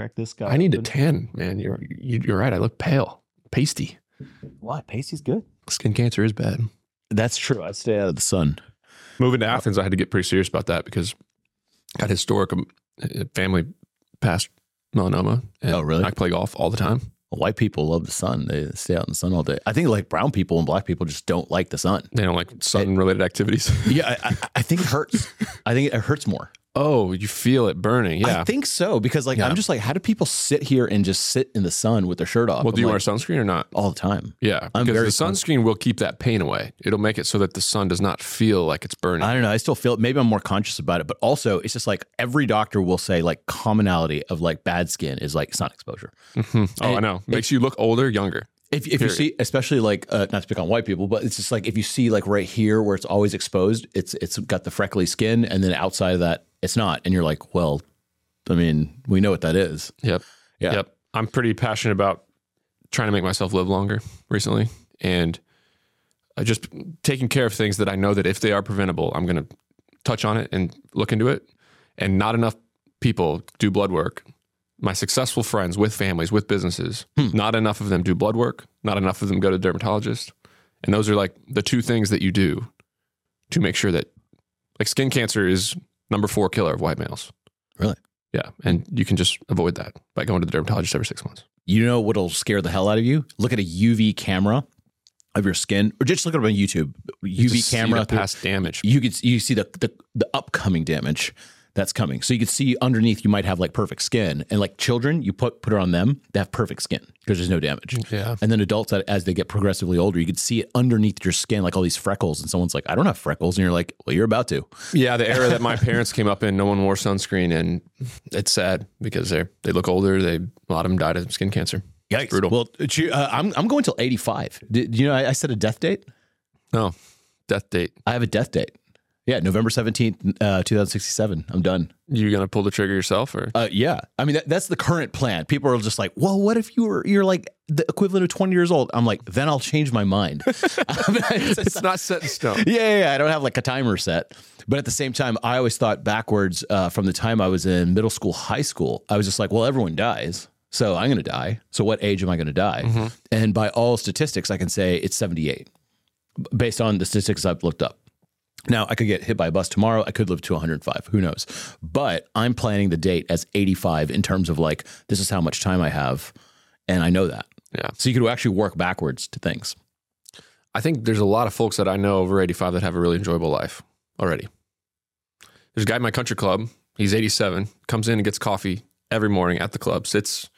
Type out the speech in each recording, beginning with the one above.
crack this guy. I need to open. tan, man. You're you- you're right. I look pale, pasty. Why? Pasty's good. Skin cancer is bad. That's true. I stay out of the sun. Moving to Athens, I had to get pretty serious about that because I had historic um, uh, family past melanoma. And Oh, really? I play golf all the time. White people love the sun. They stay out in the sun all day. I think like brown people and black people just don't like the sun. They don't like sun related activities. Yeah, I, I, I think it hurts. I think it hurts more. Oh, you feel it burning. Yeah. I think so because like Yeah. I'm just like, how do people sit here and just sit in the sun with their shirt off? well, I'm do you like, wear sunscreen or not? all the time? Yeah, I'm because the sunscreen will keep that pain away. It'll make it so that the sun does not feel like it's burning. I don't know. I still feel it. maybe I'm more conscious about it, but also it's just like every doctor will say like commonality of like bad skin is like sun exposure. Mhm. Oh, I know. Makes you look older, younger. If, if you see, especially like uh, not to pick on white people, but it's just like if you see like right here where it's always exposed, it's it's got the freckly skin, and then outside of that, it's not, and you're like, well, I mean, we know what that is. Yep. Yeah. Yep. I'm pretty passionate about trying to make myself live longer recently and I just taking care of things that I know that if they are preventable, I'm going to touch on it and look into it. And not enough people do blood work. My successful friends with families, with businesses, hmm. not enough of them do blood work. Not enough of them go to dermatologists. And those are like the two things that you do to make sure that like skin cancer is number four killer of white males. Really? Yeah. And you can just avoid that by going to the dermatologist every six months. You know what'll scare the hell out of you? Look at a UV camera of your skin, or just look at it on YouTube. You UV see camera. the past damage. you could you see the, the the upcoming damage that's coming. So you could see underneath you might have like perfect skin, and like children, you put put it on them, they have perfect skin because there's no damage. Yeah. And then adults, as they get progressively older, you could see it underneath your skin, like all these freckles. And someone's like, "I don't have freckles," and you're like, "Well, you're about to." Yeah, the era that my parents came up in, no one wore sunscreen, and it's sad because they they look older. They a lot of them died of skin cancer. Yikes! Brutal. Well, uh, I'm I'm going till 85. Did you know I, I set a death date? No, death date. I have a death date. Yeah, November 17th, uh, 2067. I'm done. You're gonna pull the trigger yourself, or Uh, yeah, I mean that, that's the current plan. People are just like, "Well, what if you were you're like the equivalent of 20 years old?" I'm like, "Then I'll change my mind." it's, it's not set in stone? yeah, yeah, yeah, I don't have like a timer set, but at the same time, I always thought backwards uh, from the time I was in middle school, high school. I was just like, "Well, everyone dies." So I'm going to die. So what age am I going to die? And by all statistics, I can say it's 78 based on the statistics I've looked up. Now, I could get hit by a bus tomorrow. I could live to 105. Who knows? But I'm planning the date as 85 in terms of like, this is how much time I have. And I know that. Yeah. So you could actually work backwards to things. I think there's a lot of folks that I know over 85 that have a really enjoyable life already. There's a guy in my country club. He's 87. Comes in and gets coffee every morning at the club. Sits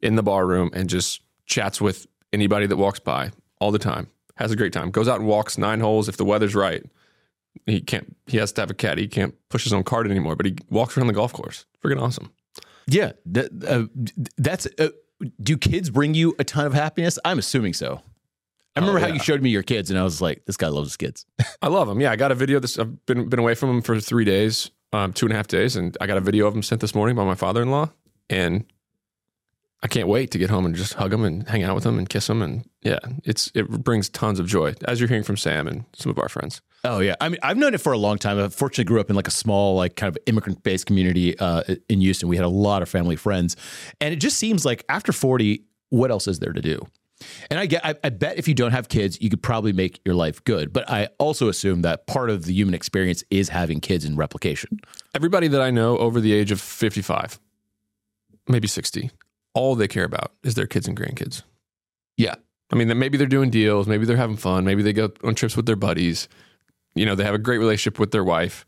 in the bar room and just chats with anybody that walks by all the time. Has a great time. Goes out and walks nine holes if the weather's right. He can't. He has to have a caddy. He can't push his own cart anymore. But he walks around the golf course. Freaking awesome. Yeah. That, uh, that's, uh, do kids bring you a ton of happiness? I'm assuming so. I remember Oh, how you showed me your kids, and I was like, this guy loves his kids. I love them. Yeah, I got a video. This I've been been away from him for three days, um, two and a half days, and I got a video of him sent this morning by my father in law, and I can't wait to get home and just hug them and hang out with them and kiss them and yeah, it's it brings tons of joy, as you're hearing from Sam and some of our friends. Oh yeah, I mean, I've known it for a long time. I fortunately grew up in like a small, like kind of immigrant-based community uh, in Houston. We had a lot of family friends, and it just seems like after forty, what else is there to do? And I get, I, I bet if you don't have kids, you could probably make your life good. But I also assume that part of the human experience is having kids and replication. Everybody that I know over the age of 55, maybe 60, all they care about is their kids and grandkids. Yeah. I mean, maybe they're doing deals, maybe they're having fun, maybe they go on trips with their buddies. You know, they have a great relationship with their wife,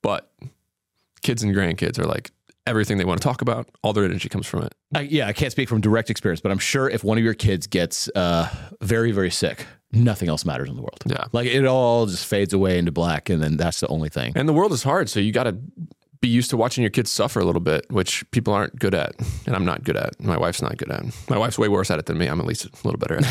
but kids and grandkids are like everything they want to talk about. All their energy comes from it. I, yeah, I can't speak from direct experience, but I'm sure if one of your kids gets uh, very, very sick, nothing else matters in the world. Yeah. Like it all just fades away into black, and then that's the only thing. And the world is hard, so you got to be used to watching your kids suffer a little bit, which people aren't good at, and I'm not good at. My wife's not good at. My wife's way worse at it than me. I'm at least a little better at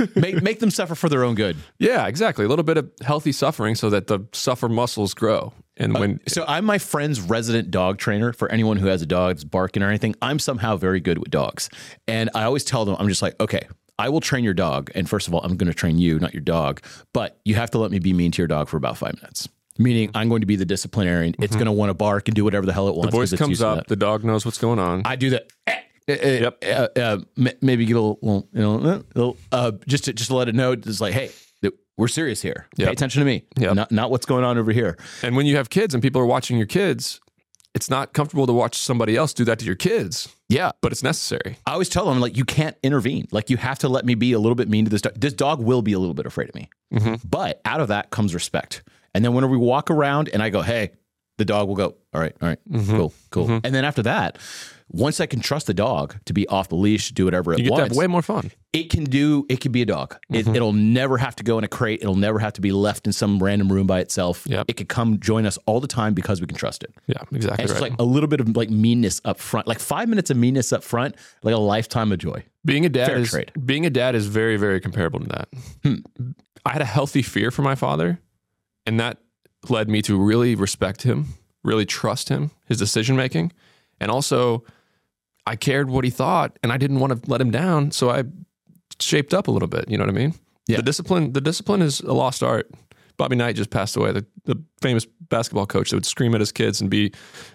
it. make make them suffer for their own good. yeah, exactly. A little bit of healthy suffering so that the suffer muscles grow. And uh, when So I'm my friend's resident dog trainer. For anyone who has a dog that's barking or anything, I'm somehow very good with dogs, and I always tell them, I'm just like, okay. I will train your dog. And first of all, I'm going to train you, not your dog. But you have to let me be mean to your dog for about five minutes. Meaning, I'm going to be the disciplinarian. It's going to want to bark and do whatever the hell it wants. Mm-hmm. Voice comes up. The dog knows what's going on. I do that. Yep. Uh, uh, m- maybe give a little, little, you know, little, uh, just to just to let it know, it's like, hey, th- we're serious here. Yep. Pay attention to me, Yep. not not what's going on over here. And when you have kids and people are watching your kids, it's not comfortable to watch somebody else do that to your kids, Yeah, but it's necessary. I always tell them like, you can't intervene. Like, you have to let me be a little bit mean to this dog. This dog will be a little bit afraid of me, but out of that comes respect. And then whenever we walk around and I go, hey, the dog will go, all right, all right, mm-hmm. cool, cool. Mm-hmm. And then after that, once I can trust the dog to be off the leash, do whatever it You get to wants, have way more fun. it can do it can be a dog Mm-hmm. it, it'll never have to go in a crate it'll never have to be left in some random room by itself Yep. it could come join us all the time because we can trust it Yeah, exactly and it's right. just like a little bit of like meanness up front like five minutes of meanness up front like a lifetime of joy being a dad fair is trade. being a dad is very very comparable to that. Hmm. I had a healthy fear for my father, and that led me to really respect him, really trust him, his decision making, and also I cared what he thought, and I didn't want to let him down, so I shaped up a little bit. You know what I mean? Yeah. The discipline, the discipline is a lost art. Bobby Knight just passed away, the, the famous basketball coach that would scream at his kids and be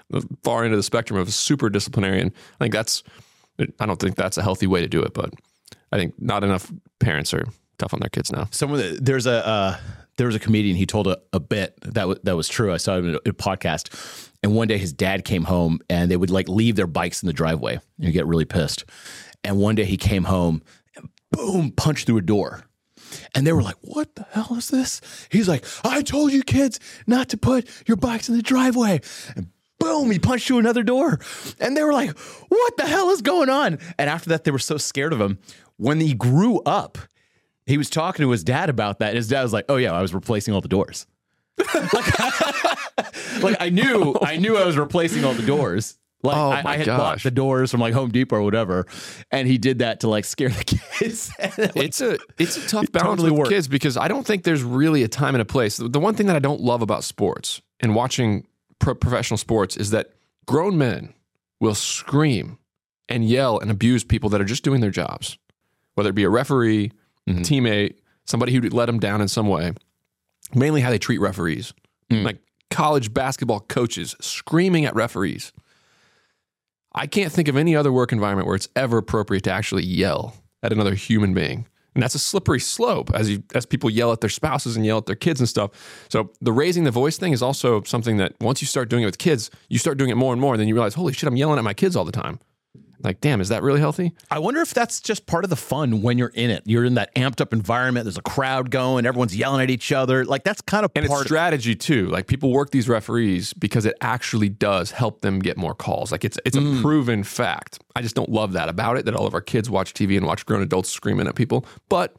the far end of the spectrum of a super disciplinarian. I think that's, I don't think that's a healthy way to do it, but I think not enough parents are tough on their kids now. someone that, there's a uh, there was a comedian he told a, a bit that was that was true i saw him in a, in a podcast and one day his dad came home and they would like leave their bikes in the driveway and get really pissed and one day he came home and boom punched through a door and they were like, What the hell is this? He's like, I told you kids not to put your bikes in the driveway. And boom, he punched through another door. And they were like, What the hell is going on? And after that, they were so scared of him. When he grew up, he was talking to his dad about that. And his dad was like, Oh, yeah, I was replacing all the doors. like, like, I knew, oh I knew I was replacing all the doors. Like Oh, I, I had bought the doors from like Home Depot or whatever, and he did that to like scare the kids. Like, it's a it's a tough balance totally with worked. kids because I don't think there's really a time and a place. The, the one thing that I don't love about sports and watching pro- professional sports is that grown men will scream and yell and abuse people that are just doing their jobs, whether it be a referee, Mm-hmm. teammate, somebody who let them down in some way. Mainly how they treat referees, Mm. like college basketball coaches screaming at referees. I can't think of any other work environment where it's ever appropriate to actually yell at another human being. And that's a slippery slope as you as people yell at their spouses and yell at their kids and stuff. So the raising the voice thing is also something that once you start doing it with kids, you start doing it more and more, and then you realize, holy shit, I'm yelling at my kids all the time. Like, damn, is that really healthy? I wonder if that's just part of the fun when you're in it. You're in that amped up environment. There's a crowd going. Everyone's yelling at each other. Like that's kind of And it's part. of strategy too. Like people work these referees because it actually does help them get more calls. Like it's it's a mm. proven fact. I just don't love that about it that all of our kids watch TV and watch grown adults screaming at people. But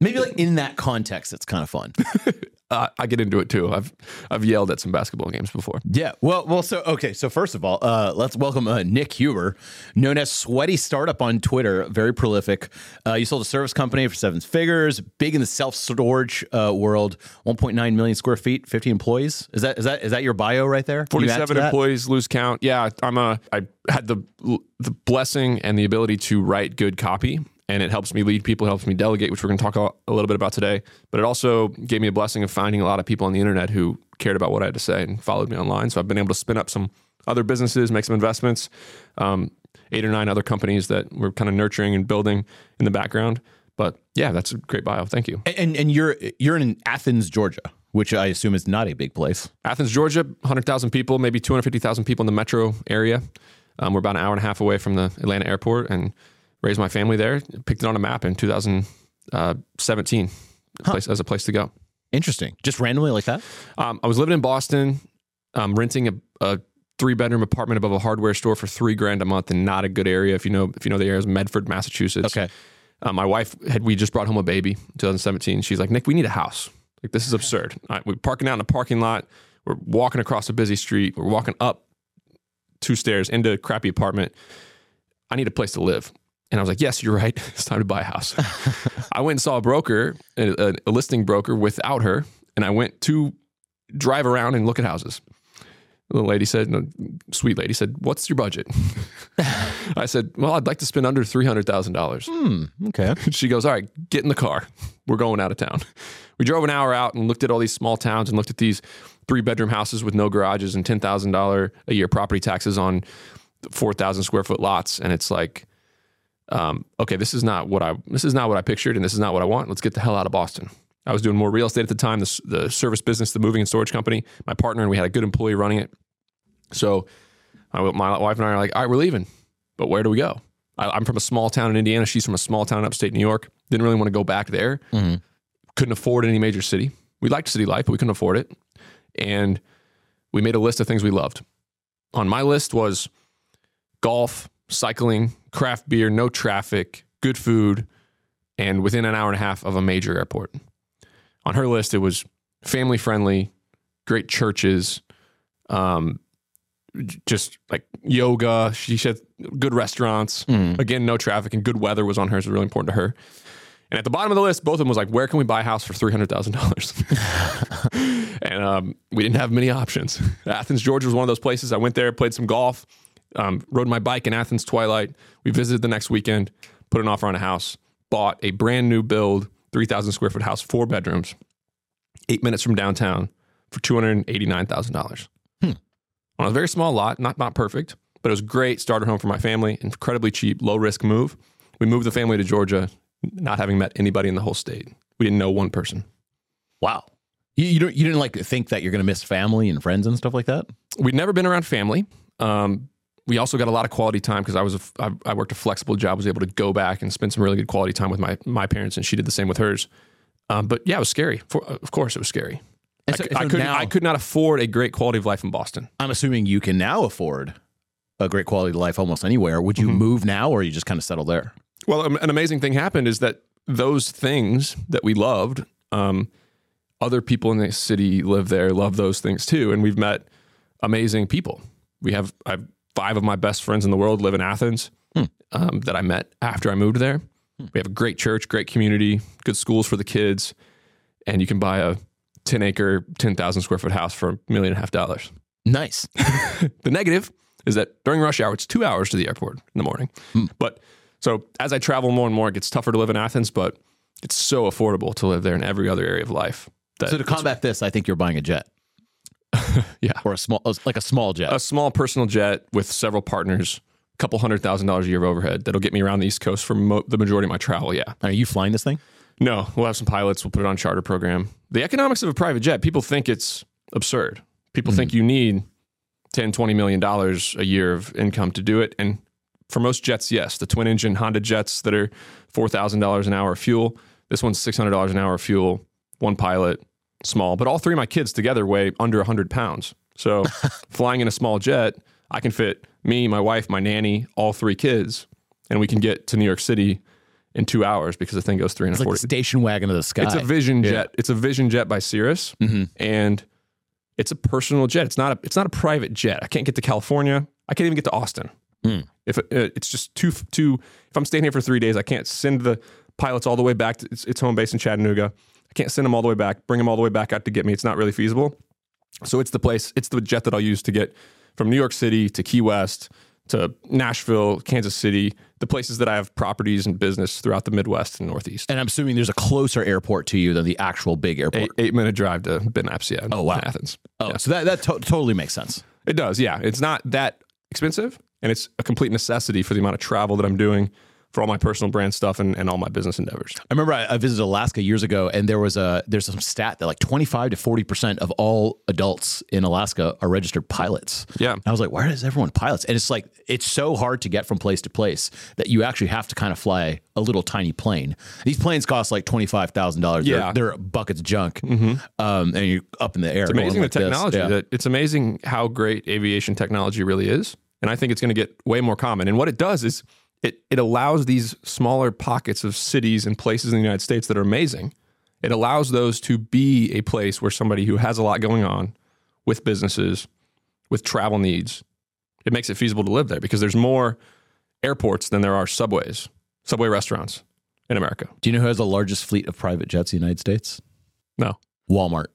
maybe like in that context, it's kind of fun. uh, I get into it too. I've I've yelled at some basketball games before. yeah. Well. Well. So okay. So first of all, uh, let's welcome uh, Nick Huber, known as Sweaty Startup on Twitter. Very prolific. Uh, you sold a service company for seven figures. Big in the self storage uh, world. 1.9 million square feet. 50 employees. Is that is that is that your bio right there? Can you add to 47 employees lose count. Yeah, I'm a I had the the blessing and the ability to write good copy and it helps me lead people, helps me delegate, which we're going to talk a, little bit about today. But it also gave me a blessing of finding a lot of people on the internet who cared about what I had to say and followed me online. So I've been able to spin up some other businesses, make some investments, um, eight or nine other companies that we're kind of nurturing and building in the background. But yeah, that's a great bio. Thank you. And and you're you're in Athens, Georgia, which I assume is not a big place. Athens, Georgia, 100,000 people, maybe 250,000 people in the metro area. Um, we're about an hour and a half away from the Atlanta airport and raised my family there. Picked it on a map in 2017 a place, as a place to go. Interesting. Just randomly like that. Um, I was living in Boston, um, renting a, a three bedroom apartment above a hardware store for three grand a month in not a good area. If you know, if you know the area is Medford, Massachusetts. Okay. Uh, my wife had we just brought home a baby in 2017. She's like, Nick, we need a house. Like this is absurd. Right, we're parking out in a parking lot. We're walking across a busy street. We're walking up two stairs into a crappy apartment. I need a place to live. And I was like, yes, you're right. It's time to buy a house. I went and saw a broker, a, a listing broker without her, and I went to drive around and look at houses. The lady said, no, sweet lady said, what's your budget? I said, well, I'd like to spend under $300,000. Hmm. Okay. She goes, All right, get in the car. We're going out of town. We drove an hour out and looked at all these small towns and looked at these three bedroom houses with no garages and ten thousand dollar a year property taxes on four thousand square foot lots, and it's like, um, okay, this is not what I this is not what I pictured, and this is not what I want. Let's get the hell out of Boston. I was doing more real estate at the time, the, the service business, the moving and storage company. My partner and we had a good employee running it. So I, my wife and I are like, all right, we're leaving, but where do we go? I, am from a small town in Indiana. She's from a small town in upstate New York. Didn't really want to go back there. Mm-hmm. Couldn't afford any major city. We liked city life, but we couldn't afford it. And we made a list of things we loved. On my list was golf, cycling, craft beer, no traffic, good food, and within an hour and a half of a major airport. On her list, it was family friendly, great churches, um, just like yoga. She said good restaurants. Mm. Again, no traffic and good weather was on hers. Was really important to her. And at the bottom of the list, both of them was like, "Where can we buy a house for three hundred thousand dollars?" and um, we didn't have many options. Athens, Georgia was one of those places. I went there, played some golf, um, rode my bike in Athens Twilight. We visited the next weekend, put an offer on a house, bought a brand new build, three thousand square foot house, four bedrooms, eight minutes from downtown, for two hundred eighty nine thousand dollars on a very small lot, not not perfect, but it was great starter home for my family, incredibly cheap, low risk move. We moved the family to Georgia, not having met anybody in the whole state. We didn't know one person. Wow. You, you don't you didn't like think that you're going to miss family and friends and stuff like that? We'd never been around family. Um, we also got a lot of quality time because I was a, I, I worked a flexible job, was able to go back and spend some really good quality time with my my parents, and she did the same with hers. Um, but yeah, it was scary. For, of course, it was scary. So, I, I, could, now, I could not afford a great quality of life in Boston. I'm assuming you can now afford a great quality of life almost anywhere. Would you mm-hmm. move now or you just kind of settle there? Well, an amazing thing happened is that those things that we loved, um, other people in the city live there, love those things too. And we've met amazing people. We have, I have five of my best friends in the world live in Athens hmm. um, that I met after I moved there. Hmm. We have a great church, great community, good schools for the kids. And you can buy a 10 acre, 10,000 square foot house for a million and a half dollars. Nice. the negative is that during rush hour, it's two hours to the airport in the morning. Mm. But so as I travel more and more, it gets tougher to live in Athens, but it's so affordable to live there in every other area of life. so to combat this, I think you're buying a jet. yeah. Or a small, like a small jet. A small personal jet with several partners, a couple hundred thousand dollars a year of overhead that'll get me around the East Coast for mo- the majority of my travel. Yeah. Are you flying this thing? No, we'll have some pilots. We'll put it on charter program. The economics of a private jet, people think it's absurd. People mm think you need 10, 20 million dollars a year of income to do it. And for most jets, yes, the twin engine Honda jets that are $4,000 an hour fuel. This one's $600 an hour fuel, one pilot, small. But all three of my kids together weigh under 100 pounds. So flying in a small jet, I can fit me, my wife, my nanny, all three kids, and we can get to New York City in two hours because the thing goes 340. It's like station wagon of the sky. It's a Vision yeah. jet. It's a Vision jet by Cirrus, mm-hmm. and it's a personal jet. It's not a. It's not a private jet. I can't get to California. I can't even get to Austin. Mm. If it, uh, it's just too too. If I'm staying here for three days, I can't send the pilots all the way back to its, its home base in Chattanooga. I can't send them all the way back. Bring them all the way back out to get me. It's not really feasible. So it's the place. It's the jet that I'll use to get from New York City to Key West to Nashville, Kansas City, the places that I have properties and business throughout the Midwest and Northeast. And I'm assuming there's a closer airport to you than the actual big airport. Eight, eight minute drive to Ben Epps. Oh wow, Athens. Oh, yeah. so that that to- totally makes sense. It does. Yeah, it's not that expensive, and it's a complete necessity for the amount of travel that I'm doing for all my personal brand stuff and, and all my business endeavors. I remember I, I, visited Alaska years ago, and there was a there's some stat that like 25 to 40 percent of all adults in Alaska are registered pilots. Yeah, and I was like, where is everyone pilots? And it's like it's so hard to get from place to place that you actually have to kind of fly a little tiny plane. These planes cost like twenty five thousand dollars. Yeah, they're, they're, buckets of junk, mm-hmm. um, and you're up in the air. It's amazing the technology. Yeah. That it's amazing how great aviation technology really is, and I think it's going to get way more common. And what it does is it, it allows these smaller pockets of cities and places in the United States that are amazing. It allows those to be a place where somebody who has a lot going on with businesses, with travel needs, it makes it feasible to live there because there's more airports than there are subways, subway restaurants in America. Do you know who has the largest fleet of private jets in the United States? No. Walmart.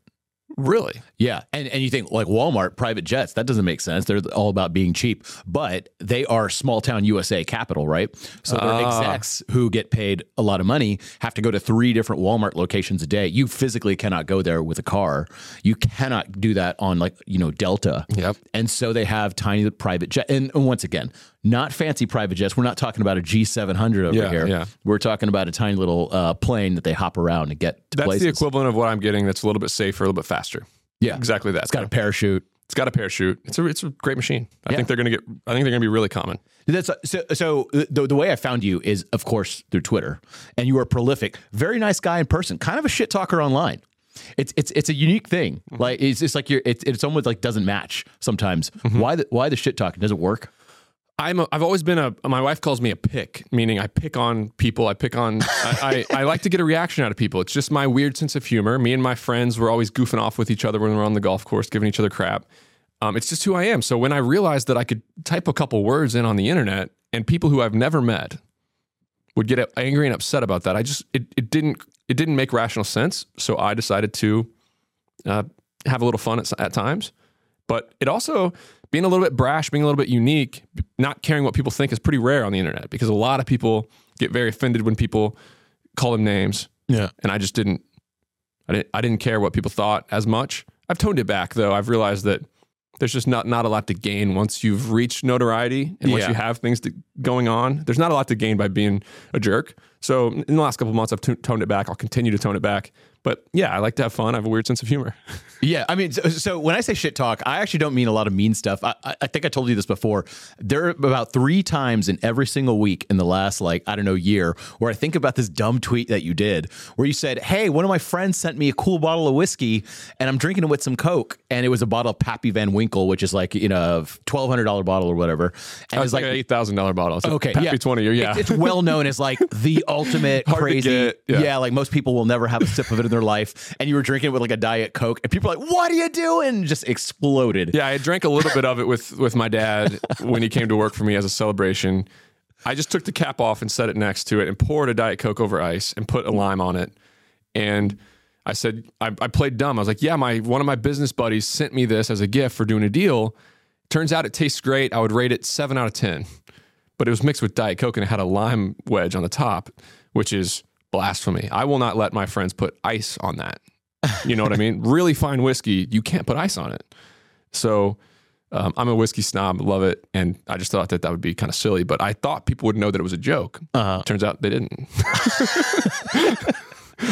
Really? Yeah, and and you think like Walmart private jets that doesn't make sense. They're all about being cheap, but they are small town USA capital, right? So their Ah. execs who get paid a lot of money have to go to three different Walmart locations a day. You physically cannot go there with a car. You cannot do that on like you know Delta. Yep. And so they have tiny private jet. And, and once again, not fancy private jets. We're not talking about a G seven hundred over Yeah, here. yeah. We're talking about a tiny little uh, plane that they hop around and get to That's places. the equivalent of what I'm getting. That's a little bit safer, a little bit faster. Yeah. Exactly that. It's got a parachute. it's got a parachute. It's a it's a great machine. I Yeah. think they're gonna get. I think they're gonna be really common. That's so. So the, the way I found you is, of course, through Twitter, and you are prolific, very nice guy in person, kind of a shit talker online. It's it's it's a unique thing. Like it's just like you're. It's it's almost like doesn't match sometimes. Why the why the shit talking does it work? I'm a, I've always been a my wife calls me a pick, meaning I pick on people. I pick on I, I, I like to get a reaction out of people. It's just my weird sense of humor. Me and my friends were always goofing off with each other when we're on the golf course, giving each other crap. Um, it's just who I am. So when I realized that I could type a couple words in on the internet and people who I've never met would get angry and upset about that, I just it, it didn't it didn't make rational sense. So I decided to uh, have a little fun at, at times. But it also being a little bit brash, being a little bit unique, not caring what people think is pretty rare on the internet because a lot of people get very offended when people call them names. Yeah. And I just didn't I didn't I didn't care what people thought as much. I've toned it back though. I've realized that there's just not not a lot to gain once you've reached notoriety and once Yeah. you have things to, going on. There's not a lot to gain by being a jerk. So in the last couple of months, I've t- toned it back. I'll continue to tone it back. But yeah, I like to have fun. I have a weird sense of humor. Yeah, I mean, so, so when I say shit talk, I actually don't mean a lot of mean stuff. I, I I think I told you this before. There are about three times in every single week in the last, like, I don't know, year, where I think about this dumb tweet that you did, where you said, Hey, one of my friends sent me a cool bottle of whiskey and I'm drinking it with some Coke. And it was a bottle of Pappy Van Winkle, which is like, you know, a $1,200 bottle or whatever. And It's like, an eight thousand dollar bottle. A Okay, Pappy yeah. twenty. Or yeah, It- it's well known as like the ultimate crazy. get, yeah. yeah. like most people will never have a sip of it their life. And you were drinking it with like a diet coke, and people are like, "What are you doing?" Just exploded. yeah. I drank a little bit of it with with my dad when he came to work for me as a celebration. I just took the cap off and set it next to it and poured a diet coke over ice and put a lime on it. And I said, I, I played dumb. I was like, yeah, my one of my business buddies sent me this as a gift for doing a deal. Turns out it tastes great. I would rate it seven out of ten. But it was mixed with diet coke and it had a lime wedge on the top, which is blasphemy. I will not let my friends put ice on that. You know what I mean? Really fine whiskey, you can't put ice on it. So um, I'm a whiskey snob, love it, and I just thought that that would be kind of silly. But I thought people would know that it was a joke. Uh-huh. Turns out they didn't.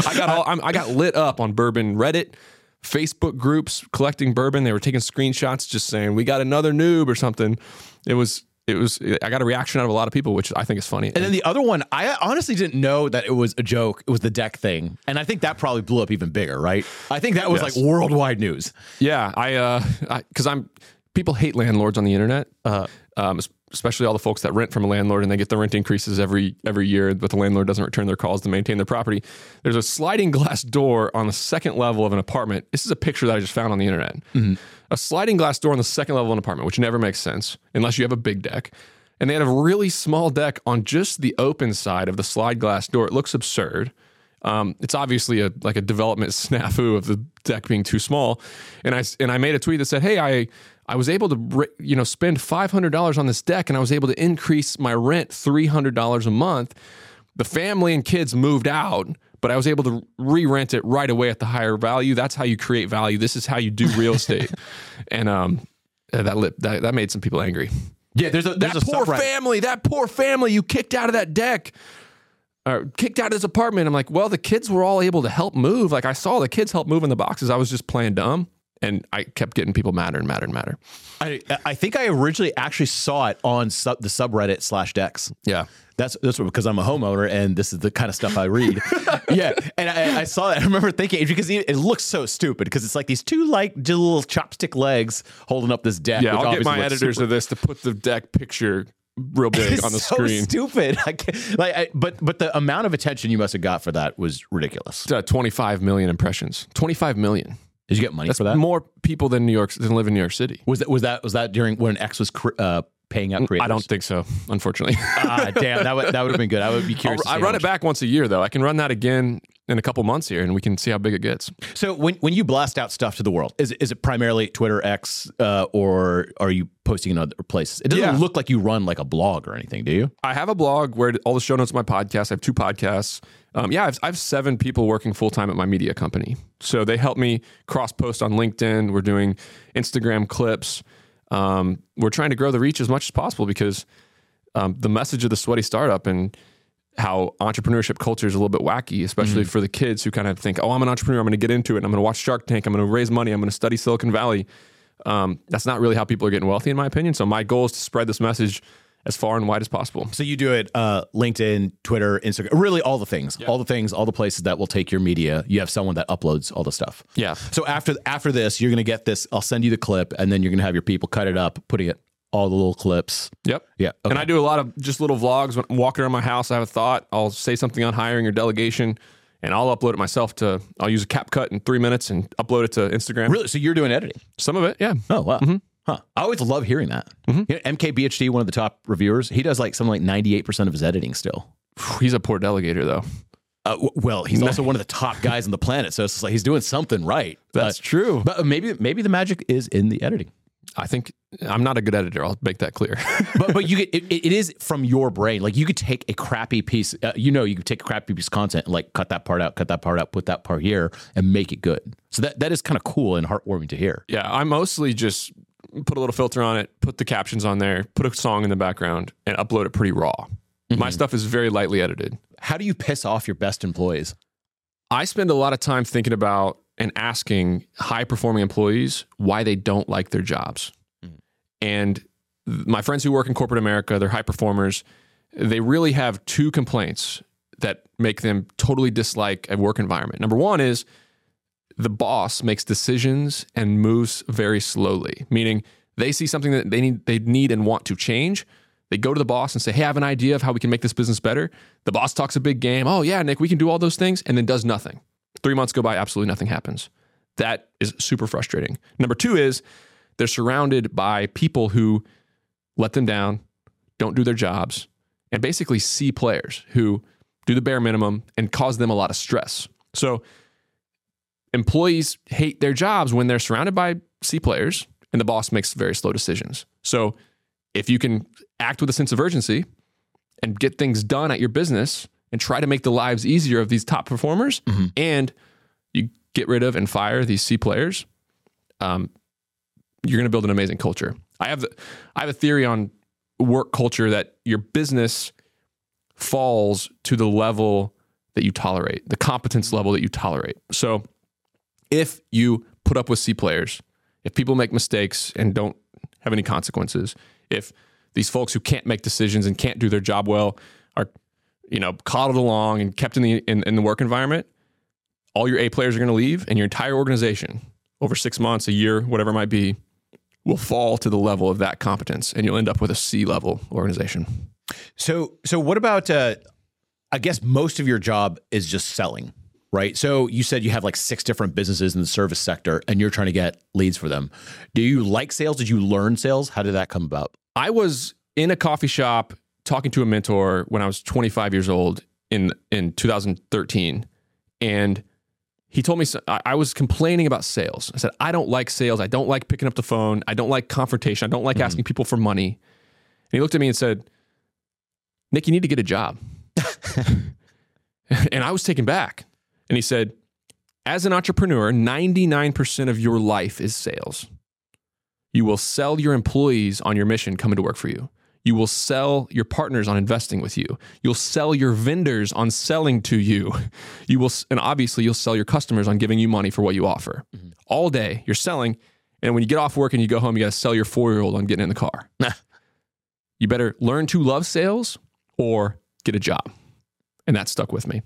I got all, I'm, I got lit up on bourbon Reddit, Facebook groups collecting bourbon. They were taking screenshots, just saying we got another noob or something. It was it was. I got a reaction out of a lot of people, which I think is funny. And then the other one, I honestly didn't know that it was a joke. It was the deck thing, and I think that probably blew up even bigger, right? I think that was Yes. like worldwide news. Yeah, I uh, because I'm people hate landlords on the internet, uh, um, especially all the folks that rent from a landlord and they get the rent increases every every year, but the landlord doesn't return their calls to maintain their property. There's a sliding glass door on the second level of an apartment. This is a picture that I just found on the internet. A sliding glass door on the second level of an apartment, which never makes sense unless you have a big deck. And they had a really small deck on just the open side of the slide glass door. It looks absurd. Um, it's obviously a like a development snafu of the deck being too small, and I and I made a tweet that said, "Hey, I I was able to you know spend five hundred dollars on this deck, and I was able to increase my rent three hundred dollars a month. The family and kids moved out." But I was able to re-rent it right away at the higher value. That's how you create value. This is how you do real estate, and um, that, that that made some people angry Yeah, there's a there's that a poor family, that poor family you kicked out of that deck. Or kicked out of his apartment. I'm like, well, the kids were all able to help move. Like I saw the kids help move in the boxes. I was just playing dumb. And I kept getting people madder and madder and madder. I, I think I originally actually saw it on sub, the subreddit slash Decks. Yeah. That's that's what, because I'm a homeowner and this is the kind of stuff I read. yeah, and I, I saw that. I remember thinking because it looks so stupid because it's like these two like little chopstick legs holding up this deck. Yeah, I'll get my editors super- of this to put the deck picture real big on the so screen. stupid. I can't, like, I, but but the amount of attention you must have got for that was ridiculous. Uh, 25 million impressions. 25 million. Did you get money That's for that? more people than New York than live in New York City. Was that was that was that during when X was uh, paying out creators? I don't think so, unfortunately. ah, damn, that would that would have been good. I would be curious. I run it back once a year though. I can run that again in a couple months here, and we can see how big it gets. So when when you blast out stuff to the world, is it, is it primarily Twitter, X, uh, or are you posting in other places? It doesn't Yeah. look like you run like a blog or anything, do you? I have a blog where all the show notes of my podcast. I have two podcasts. Um, yeah, I have, I have seven people working full time at my media company. So they help me cross post on LinkedIn. We're doing Instagram clips. Um, we're trying to grow the reach as much as possible because um, the message of the sweaty startup and how entrepreneurship culture is a little bit wacky, especially for the kids who kind of think, "Oh, I'm an entrepreneur. I'm going to get into it. and I'm going to watch Shark Tank. I'm going to raise money. I'm going to study Silicon Valley." Um, that's not really how people are getting wealthy, in my opinion. So my goal is to spread this message as far and wide as possible. So you do it uh, LinkedIn, Twitter, Instagram, really all the things, all the things, all the places that will take your media. You have someone that uploads all the stuff. Yeah. So after after this, you're gonna get this. I'll send you the clip, and then you're gonna have your people cut it up, putting it all the little clips. Yep. Yeah. Okay. And I do a lot of just little vlogs when I'm walking around my house. I have a thought. I'll say something on hiring or delegation, and I'll upload it myself to. I'll use a CapCut in three minutes and upload it to Instagram. really. So you're doing editing. Some of it, yeah. Oh wow. Huh. I always love hearing that. You know, MKBHD, one of the top reviewers, he does like something like 98% of his editing still. He's a poor delegator, though. Uh, well, he's also one of the top guys on the planet, so it's like he's doing something right. That's Uh, true. but maybe maybe the magic is in the editing. I think I'm not a good editor. I'll make that clear. but but you get it, it is from your brain. Like you could take a crappy piece, uh, you know, you could take a crappy piece of content and like cut that part out, cut that part out, put that part here, and make it good. So that that is kind of cool and heartwarming to hear. yeah, I mostly just put a little filter on it, put the captions on there, put a song in the background, and upload it pretty raw. My stuff is very lightly edited. How do you piss off your best employees? I spend a lot of time thinking about and asking high performing employees why they don't like their jobs. Mm-hmm. And th- my friends who work in corporate America, they're high performers, they really have two complaints that make them totally dislike a work environment. Number one is the boss makes decisions and moves very slowly, meaning they see something that they need they need and want to change. They go to the boss and say, "Hey, I have an idea of how we can make this business better." The boss talks a big game. "Oh, yeah, Nick, we can do all those things," and then does nothing. 3 months go by, absolutely nothing happens. That is super frustrating. Number 2 is they're surrounded by people who let them down, don't do their jobs, and basically C players who do the bare minimum and cause them a lot of stress. So, employees hate their jobs when they're surrounded by C players and the boss makes very slow decisions. So if you can act with a sense of urgency and get things done at your business and try to make the lives easier of these top performers and you get rid of and fire these C players, um, you're going to build an amazing culture. I have the, I have a theory on work culture that your business falls to the level that you tolerate, the competence level that you tolerate. So if you put up with C players, if people make mistakes and don't have any consequences, if these folks who can't make decisions and can't do their job well you know, coddled along and kept in the in, in the work environment, all your A players are going to leave, and your entire organization over six months, a year, whatever it might be, will fall to the level of that competence, and you'll end up with a C level organization. So so what about? Uh, I guess most of your job is just selling, right? So you said you have like six different businesses in the service sector, and you're trying to get leads for them. Do you like sales? Did you learn sales? How did that come about? I was in a coffee shop talking to a mentor when I was 25 years old in in 2013, and he told me I I was complaining about sales. I said I don't like sales. I don't like picking up the phone. I don't like confrontation. I don't like mm-hmm. asking people for money. And he looked at me and said, "Nick, you need to get a job." and I was taken back. And he said, "As an entrepreneur, 99% of your life is sales." You will sell your employees on your mission coming to work for you. You will sell your partners on investing with you. You'll sell your vendors on selling to you. You will, and obviously, you'll sell your customers on giving you money for what you offer. All day, you're selling. And when you get off work and you go home, you got to sell your four year old on getting in the car. you better learn to love sales or get a job. And that stuck with me.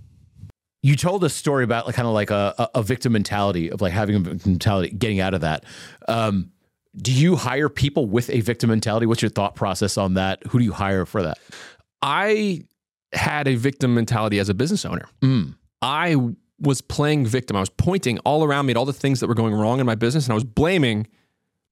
You told a story about like kind of like a, a, a victim mentality of like having a victim mentality, getting out of that. Um, do you hire people with a victim mentality? What's your thought process on that? Who do you hire for that? I had a victim mentality as a business owner. Mm. I was playing victim. I was pointing all around me at all the things that were going wrong in my business, and I was blaming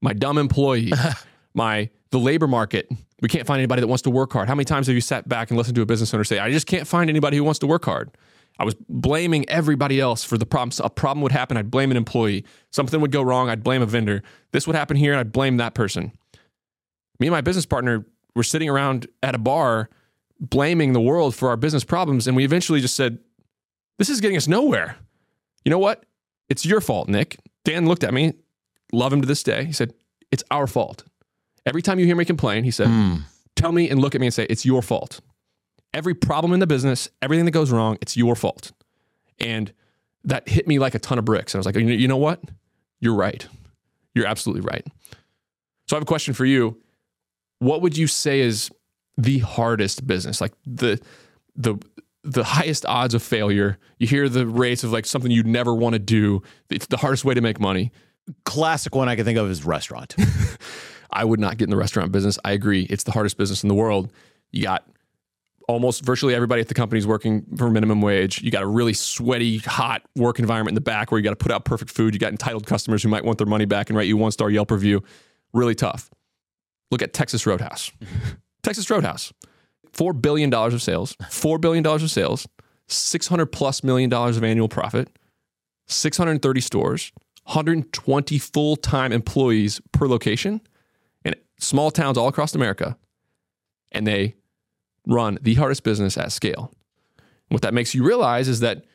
my dumb employee, my the labor market. We can't find anybody that wants to work hard. How many times have you sat back and listened to a business owner say, "I just can't find anybody who wants to work hard"? I was blaming everybody else for the problems. A problem would happen, I'd blame an employee. Something would go wrong, I'd blame a vendor. This would happen here, and I'd blame that person. Me and my business partner were sitting around at a bar blaming the world for our business problems, and we eventually just said, This is getting us nowhere. You know what? It's your fault, Nick. Dan looked at me, love him to this day. He said, It's our fault. Every time you hear me complain, he said, hmm. Tell me and look at me and say, It's your fault every problem in the business, everything that goes wrong, it's your fault. And that hit me like a ton of bricks. And I was like, you know what? You're right. You're absolutely right. So I have a question for you. What would you say is the hardest business? Like the the the highest odds of failure. You hear the rates of like something you'd never want to do. It's the hardest way to make money. Classic one I can think of is restaurant. I would not get in the restaurant business. I agree. It's the hardest business in the world. You got almost virtually everybody at the company is working for minimum wage. You got a really sweaty, hot work environment in the back where you got to put out perfect food. You got entitled customers who might want their money back and write you one star Yelp review. Really tough. Look at Texas Roadhouse. Texas Roadhouse, $4 billion of sales, $4 billion of sales, 600 plus million dollars of annual profit, 630 stores, 120 full time employees per location, in small towns all across America. And they run the hardest business at scale. What that makes you realize is that,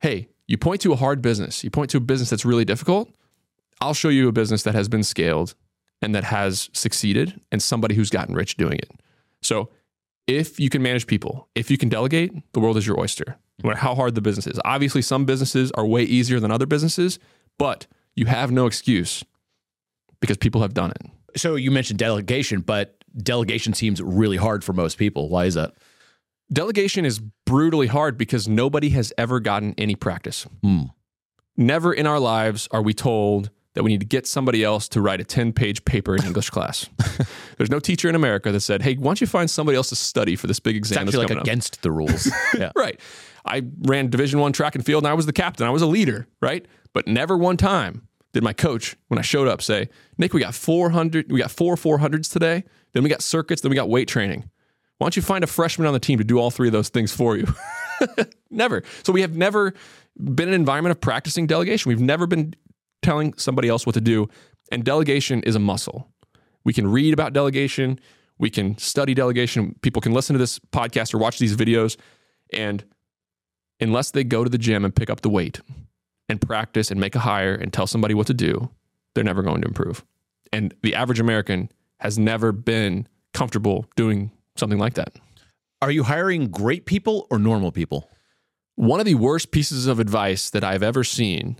hey, you point to a hard business, you point to a business that's really difficult. I'll show you a business that has been scaled and that has succeeded and somebody who's gotten rich doing it. So, if you can manage people, if you can delegate, the world is your oyster, no matter how hard the business is. Obviously, some businesses are way easier than other businesses, but you have no excuse because people have done it. so you mentioned delegation, but delegation seems really hard for most people. Why is that? Delegation is brutally hard because nobody has ever gotten any practice. Hmm. Never in our lives are we told that we need to get somebody else to write a 10 page paper in English class. There's no teacher in America that said, hey, why don't you find somebody else to study for this big It's exam? that's actually like coming up?" against the rules. yeah. Right. I ran Division One track and field, and I was the captain. I was a leader, right? But never one time did my coach, when I showed up, say, "Nick, we got 400, we got four 400s today. Then we got circuits. Then we got weight training. Why don't you find a freshman on the team to do all three of those things for you?" never. So we have never been in an environment of practicing delegation. We've never been telling somebody else what to do. And delegation is a muscle. We can read about delegation. We can study delegation. People can listen to this podcast or watch these videos. And unless they go to the gym and pick up the weight and practice and make a hire and tell somebody what to do, they're never going to improve. And the average American has never been comfortable doing something like that. Are you hiring great people or normal people? One of the worst pieces of advice that I've ever seen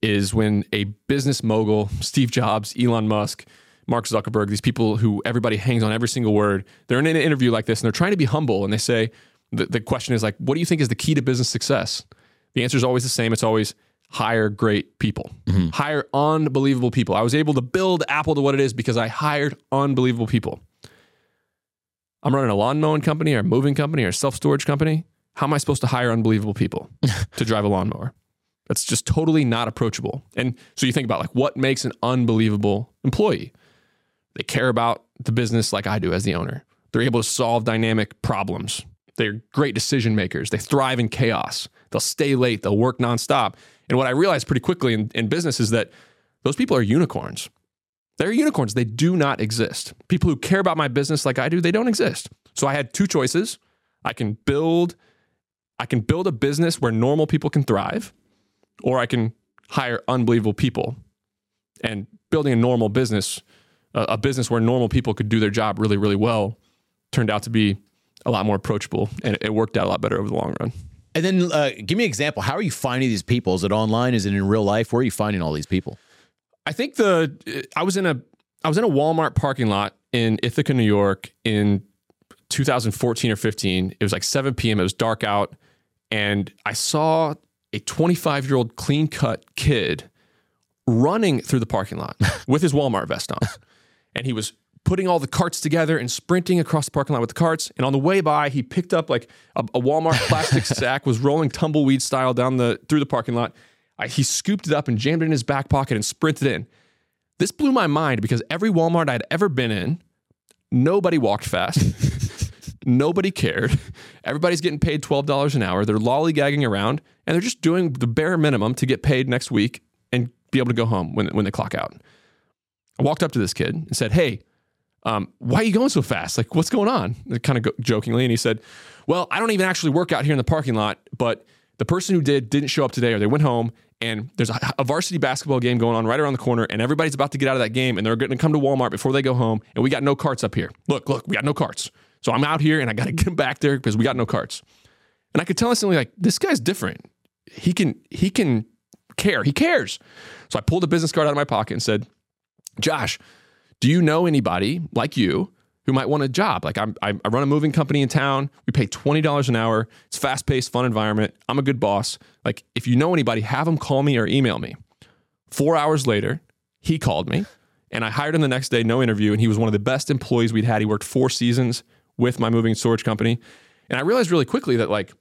is when a business mogul, Steve Jobs, Elon Musk, Mark Zuckerberg, these people who everybody hangs on every single word, they're in an interview like this and they're trying to be humble and they say, the, the question is like, what do you think is the key to business success? The answer is always the same. It's always hire great people, mm-hmm. hire unbelievable people. I was able to build Apple to what it is because I hired unbelievable people. I'm running a lawn mowing company or a moving company or a self storage company. How am I supposed to hire unbelievable people to drive a lawnmower? That's just totally not approachable. And so you think about like what makes an unbelievable employee? They care about the business like I do as the owner. They're able to solve dynamic problems. They're great decision makers. They thrive in chaos. They'll stay late. They'll work nonstop. And what I realized pretty quickly in, in business is that those people are unicorns. They're unicorns. They do not exist. People who care about my business like I do, they don't exist. So I had two choices. I can build I can build a business where normal people can thrive, or I can hire unbelievable people. And building a normal business, a, a business where normal people could do their job really, really well, turned out to be a lot more approachable, and it worked out a lot better over the long run. And then uh, give me an example. How are you finding these people? Is it online? Is it in real life? Where are you finding all these people? I think the I was in a I was in a Walmart parking lot in Ithaca, New York in 2014 or 15. It was like 7 p.m. It was dark out, and I saw a 25 year old clean cut kid running through the parking lot with his Walmart vest on, and he was putting all the carts together and sprinting across the parking lot with the carts. And on the way by, he picked up like a, a Walmart plastic sack, was rolling tumbleweed style down the through the parking lot. I, he scooped it up and jammed it in his back pocket and sprinted in. This blew my mind because every Walmart I'd ever been in, nobody walked fast. Nobody cared. Everybody's getting paid $12 an hour. They're lollygagging around and they're just doing the bare minimum to get paid next week and be able to go home when, when they clock out. I walked up to this kid and said, Hey, um, why are you going so fast? Like, what's going on? Kind of jokingly. And he said, Well, I don't even actually work out here in the parking lot, but the person who did didn't show up today or they went home and there's a, a, varsity basketball game going on right around the corner and everybody's about to get out of that game and they're going to come to Walmart before they go home and we got no carts up here. Look, look, we got no carts. So I'm out here and I got to get back there because we got no carts. And I could tell instantly like this guy's different. He can he can care. He cares. So I pulled a business card out of my pocket and said, "Josh, do you know anybody like you who might want a job. Like I'm, I run a moving company in town. We pay twenty dollars an hour. It's fast paced, fun environment. I'm a good boss. Like if you know anybody, have them call me or email me. Four hours later, he called me, and I hired him the next day. No interview, and he was one of the best employees we'd had. He worked four seasons with my moving storage company, and I realized really quickly that like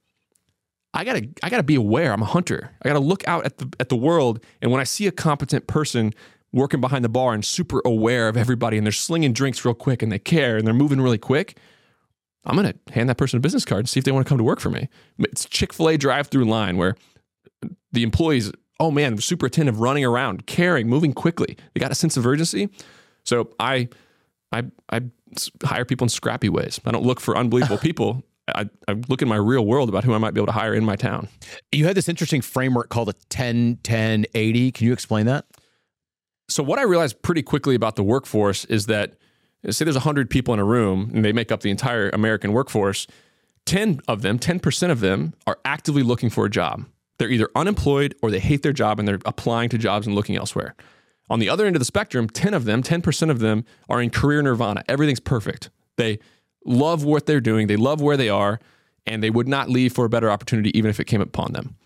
I gotta I gotta be aware. I'm a hunter. I gotta look out at the at the world, and when I see a competent person working behind the bar and super aware of everybody and they're slinging drinks real quick and they care and they're moving really quick, I'm going to hand that person a business card and see if they want to come to work for me. It's Chick fil A drive through line where the employees, oh man, super attentive, running around, caring, moving quickly. They got a sense of urgency. So I, I, I hire people in scrappy ways. I don't look for unbelievable people. I, I, look in my real world about who I might be able to hire in my town. You had this interesting framework called a 10 10 80. Can you explain that? So what I realized pretty quickly about the workforce is that say there's 100 people in a room and they make up the entire American workforce, 10 of them, 10% of them are actively looking for a job. They're either unemployed or they hate their job and they're applying to jobs and looking elsewhere. On the other end of the spectrum, 10 of them, 10% of them are in career nirvana. Everything's perfect. They love what they're doing, they love where they are, and they would not leave for a better opportunity even if it came upon them.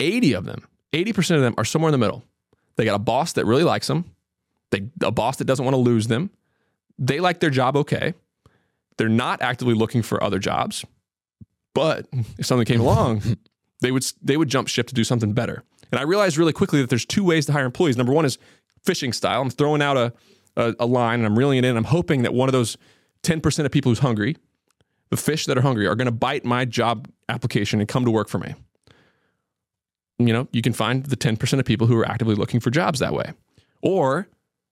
80 of them, 80% of them are somewhere in the middle. They got a boss that really likes them. They a boss that doesn't want to lose them. They like their job okay. They're not actively looking for other jobs. But if something came along, they would they would jump ship to do something better. And I realized really quickly that there's two ways to hire employees. Number one is fishing style. I'm throwing out a, a, a line and I'm reeling it in. I'm hoping that one of those 10% of people who's hungry, the fish that are hungry, are going to bite my job application and come to work for me you know, you can find the 10% of people who are actively looking for jobs that way. Or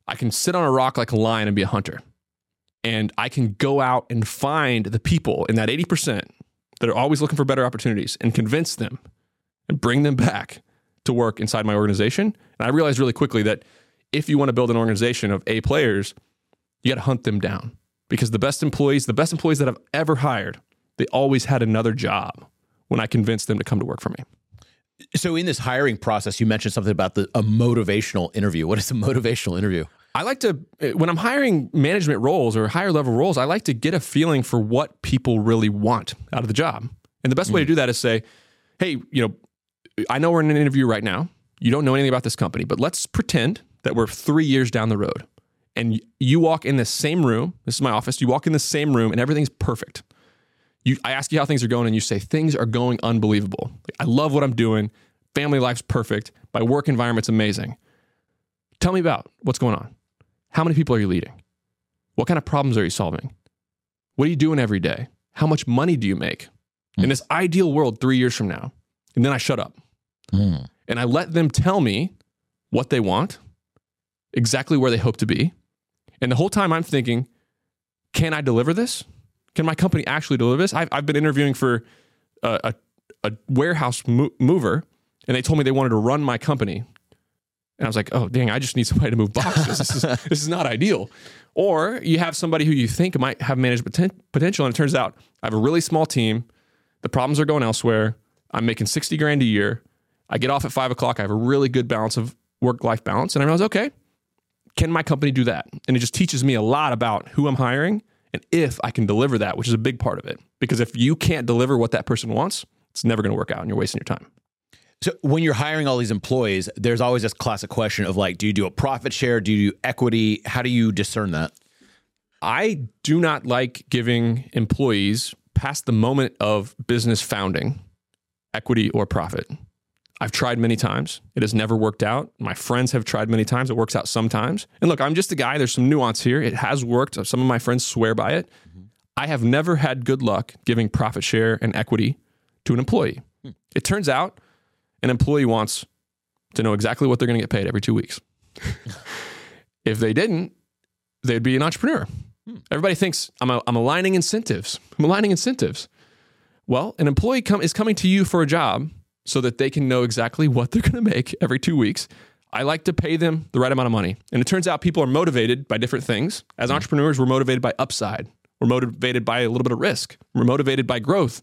I can sit on a rock like a lion and be a hunter. And I can go out and find the people in that 80% that are always looking for better opportunities and convince them and bring them back to work inside my organization. And I realized really quickly that if you want to build an organization of A players, you got to hunt them down because the best employees, the best employees that I've ever hired, they always had another job when I convinced them to come to work for me. So in this hiring process, you mentioned something about the a motivational interview. What is a motivational interview? I like to when I'm hiring management roles or higher level roles, I like to get a feeling for what people really want out of the job. And the best mm. way to do that is say, "Hey, you know, I know we're in an interview right now. You don't know anything about this company, but let's pretend that we're 3 years down the road and you walk in the same room. This is my office. You walk in the same room and everything's perfect. You, I ask you how things are going, and you say things are going unbelievable. I love what I'm doing. Family life's perfect. My work environment's amazing. Tell me about what's going on. How many people are you leading? What kind of problems are you solving? What are you doing every day? How much money do you make mm. in this ideal world three years from now? And then I shut up mm. and I let them tell me what they want, exactly where they hope to be. And the whole time I'm thinking, can I deliver this? Can my company actually deliver this? I've, I've been interviewing for a, a, a warehouse mo- mover, and they told me they wanted to run my company. And I was like, oh, dang, I just need somebody to move boxes. this, is, this is not ideal. Or you have somebody who you think might have management potential, and it turns out I have a really small team. The problems are going elsewhere. I'm making 60 grand a year. I get off at five o'clock. I have a really good balance of work life balance. And I realize, okay, can my company do that? And it just teaches me a lot about who I'm hiring and if I can deliver that, which is a big part of it. Because if you can't deliver what that person wants, it's never going to work out and you're wasting your time. So when you're hiring all these employees, there's always this classic question of like, do you do a profit share? Do you do equity? How do you discern that? I do not like giving employees past the moment of business founding equity or profit. I've tried many times. It has never worked out. My friends have tried many times. It works out sometimes. And look, I'm just a guy. There's some nuance here. It has worked. Some of my friends swear by it. Mm-hmm. I have never had good luck giving profit share and equity to an employee. It turns out an employee wants to know exactly what they're going to get paid every two weeks. if they didn't, they'd be an entrepreneur. Everybody thinks I'm, a, I'm aligning incentives. I'm aligning incentives. Well, an employee come, is coming to you for a job so that they can know exactly what they're going to make every two weeks. I like to pay them the right amount of money. And it turns out people are motivated by different things. As mm-hmm. entrepreneurs, we're motivated by upside, we're motivated by a little bit of risk, we're motivated by growth.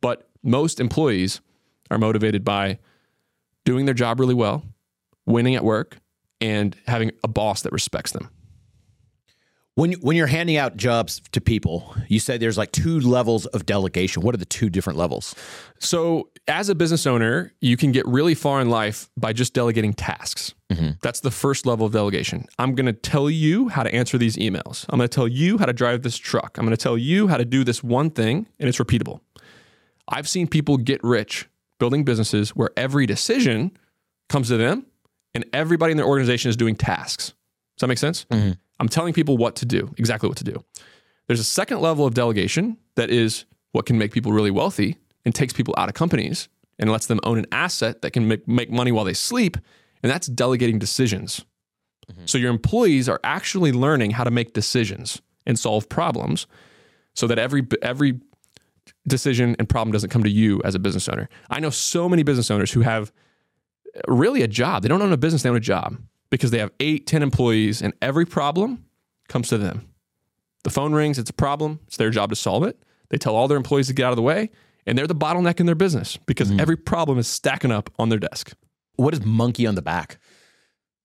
But most employees are motivated by doing their job really well, winning at work, and having a boss that respects them. When when you're handing out jobs to people, you say there's like two levels of delegation. What are the two different levels? So, as a business owner, you can get really far in life by just delegating tasks. Mm-hmm. That's the first level of delegation. I'm going to tell you how to answer these emails. I'm going to tell you how to drive this truck. I'm going to tell you how to do this one thing, and it's repeatable. I've seen people get rich building businesses where every decision comes to them and everybody in their organization is doing tasks. Does that make sense? Mm-hmm. I'm telling people what to do, exactly what to do. There's a second level of delegation that is what can make people really wealthy and takes people out of companies and lets them own an asset that can make, make money while they sleep. And that's delegating decisions. Mm-hmm. So your employees are actually learning how to make decisions and solve problems so that every every decision and problem doesn't come to you as a business owner. I know so many business owners who have really a job. They don't own a business, they own a job because they have eight, 10 employees, and every problem comes to them. The phone rings, it's a problem, it's their job to solve it. They tell all their employees to get out of the way, and they're the bottleneck in their business because mm. every problem is stacking up on their desk. What is monkey on the back?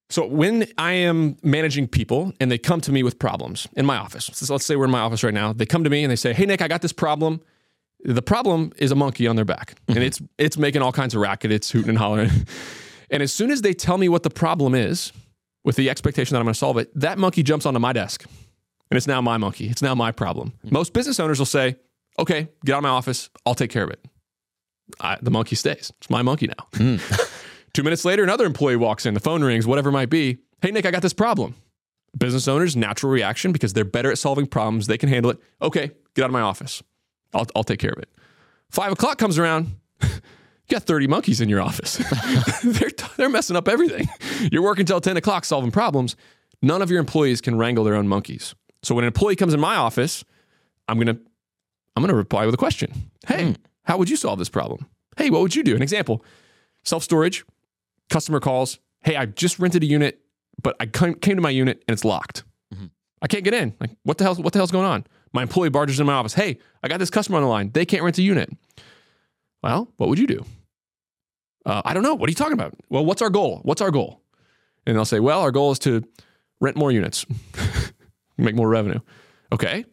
So when I am managing people and they come to me with problems in my office, so let's say we're in my office right now, they come to me and they say, "Hey Nick, I got this problem." The problem is a monkey on their back, and mm-hmm. it's it's making all kinds of racket. It's hooting and hollering. and as soon as they tell me what the problem is, with the expectation that I'm going to solve it, that monkey jumps onto my desk, and it's now my monkey. It's now my problem. Hmm. Most business owners will say, "Okay, get out of my office. I'll take care of it." I, the monkey stays. It's my monkey now. Hmm. Two minutes later, another employee walks in, the phone rings, whatever it might be. Hey, Nick, I got this problem. Business owners, natural reaction because they're better at solving problems. They can handle it. Okay, get out of my office. I'll, I'll take care of it. Five o'clock comes around. you got 30 monkeys in your office. they're, they're messing up everything. You're working till 10 o'clock solving problems. None of your employees can wrangle their own monkeys. So when an employee comes in my office, I'm going to I'm going to reply with a question. Hey, hmm. how would you solve this problem? Hey, what would you do? An example self storage, customer calls. Hey, I just rented a unit, but I came came to my unit and it's locked. Mm-hmm. I can't get in. Like, what the hell? What the hell's going on? My employee barges in my office. Hey, I got this customer on the line. They can't rent a unit. Well, what would you do? Uh, I don't know. What are you talking about? Well, what's our goal? What's our goal? And they'll say, well, our goal is to rent more units, make more revenue. Okay.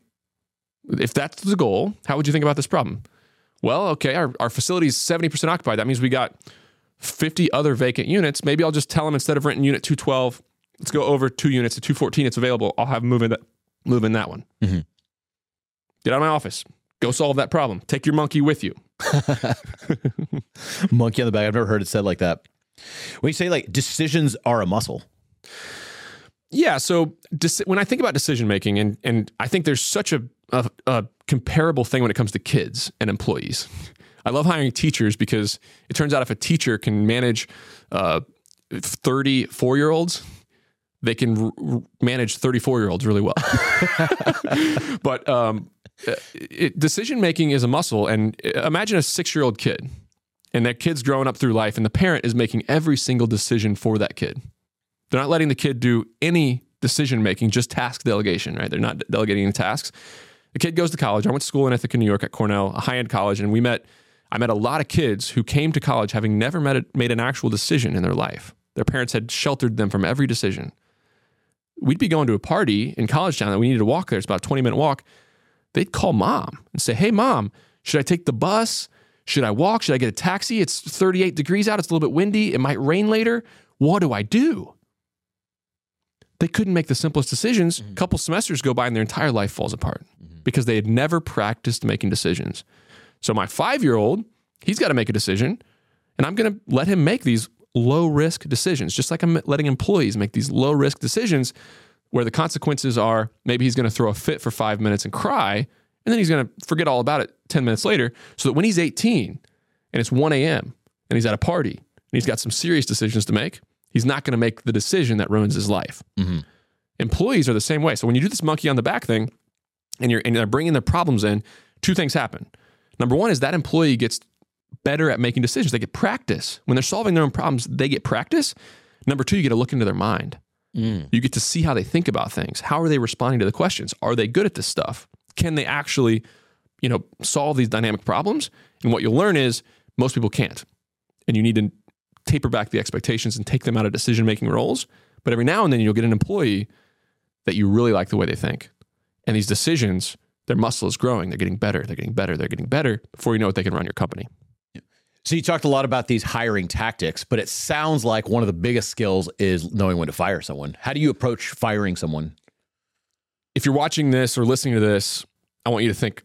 If that's the goal, how would you think about this problem? Well, okay, our, our facility is 70% occupied. That means we got 50 other vacant units. Maybe I'll just tell them instead of renting unit 212, let's go over two units to 214. It's available. I'll have them move in that, move in that one. Mhm. Get out of my office. Go solve that problem. Take your monkey with you. Monkey on the back. I've never heard it said like that. When you say like decisions are a muscle, Yeah. So when I think about decision making, and and I think there's such a, a a comparable thing when it comes to kids and employees. I love hiring teachers because it turns out if a teacher can manage uh, 34 year olds, they can r- manage 34 year olds really well. but um, Uh, decision making is a muscle. And uh, imagine a six year old kid, and that kid's growing up through life, and the parent is making every single decision for that kid. They're not letting the kid do any decision making, just task delegation, right? They're not delegating any tasks. The kid goes to college. I went to school in Ithaca, New York at Cornell, a high end college, and we met. I met a lot of kids who came to college having never met a, made an actual decision in their life. Their parents had sheltered them from every decision. We'd be going to a party in Collegetown that we needed to walk there. It's about a 20 minute walk. They'd call mom and say, Hey, mom, should I take the bus? Should I walk? Should I get a taxi? It's 38 degrees out. It's a little bit windy. It might rain later. What do I do? They couldn't make the simplest decisions. A couple semesters go by and their entire life falls apart mm-hmm. because they had never practiced making decisions. So my five year old, he's got to make a decision, and I'm going to let him make these low risk decisions, just like I'm letting employees make these low risk decisions where the consequences are maybe he's going to throw a fit for five minutes and cry, And then he's going to forget all about it 10 minutes later. So that when he's 18 and it's 1 a.m. and he's at a party and he's got some serious decisions to make, he's not going to make the decision that ruins his life. Mm-hmm. Employees are the same way. So when you do this monkey on the back thing and you're, and they're bringing the problems in, two things happen. Number one is that employee gets better at making decisions. They get practice. When they're solving their own problems, they get practice. Number two, you get to look into their mind. Mm. You get to see how they think about things. How are they responding to the questions? Are they good at this stuff? Can they actually, you know, solve these dynamic problems? And what you'll learn is most people can't. And you need to taper back the expectations and take them out of decision making roles. But every now and then you'll get an employee that you really like the way they think. And these decisions, their muscle is growing. They're getting better. They're getting better. They're getting better. Before you know it, they can run your company. So you talked a lot about these hiring tactics, but it sounds like one of the biggest skills is knowing when to fire someone. How do you approach firing someone? If you're watching this or listening to this, I want you to think,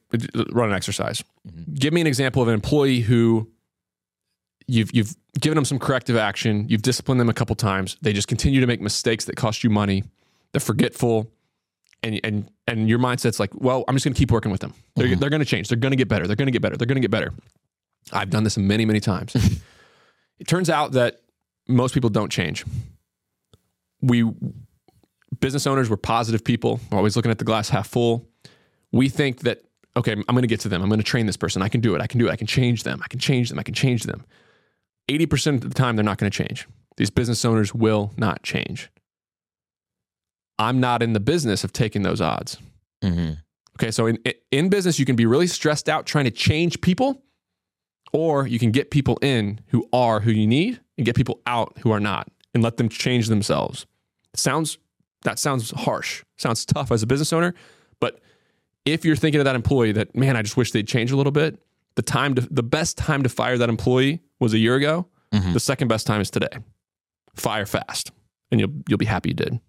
run an exercise. Mm-hmm. Give me an example of an employee who you've you've given them some corrective action, you've disciplined them a couple times, they just continue to make mistakes that cost you money, they're forgetful, and and and your mindset's like, well, I'm just going to keep working with them. They're mm-hmm. they're going to change. They're going to get better. They're going to get better. They're going to get better. I've done this many many times. it turns out that most people don't change. We business owners, we're positive people. We're always looking at the glass half full. We think that, okay, I'm going to get to them. I'm going to train this person. I can do it. I can do it. I can change them. I can change them. I can change them. 80% of the time, they're not going to change. These business owners will not change. I'm not in the business of taking those odds. Mm-hmm. Okay, so in in business, you can be really stressed out trying to change people, or you can get people in who are who you need and get people out who are not, and let them change themselves. sounds that sounds harsh, sounds tough as a business owner, but if you're thinking of that employee that man, I just wish they'd change a little bit, the time to the best time to fire that employee was a year ago. Mm-hmm. The second best time is today. Fire fast, and you'll you'll be happy you did.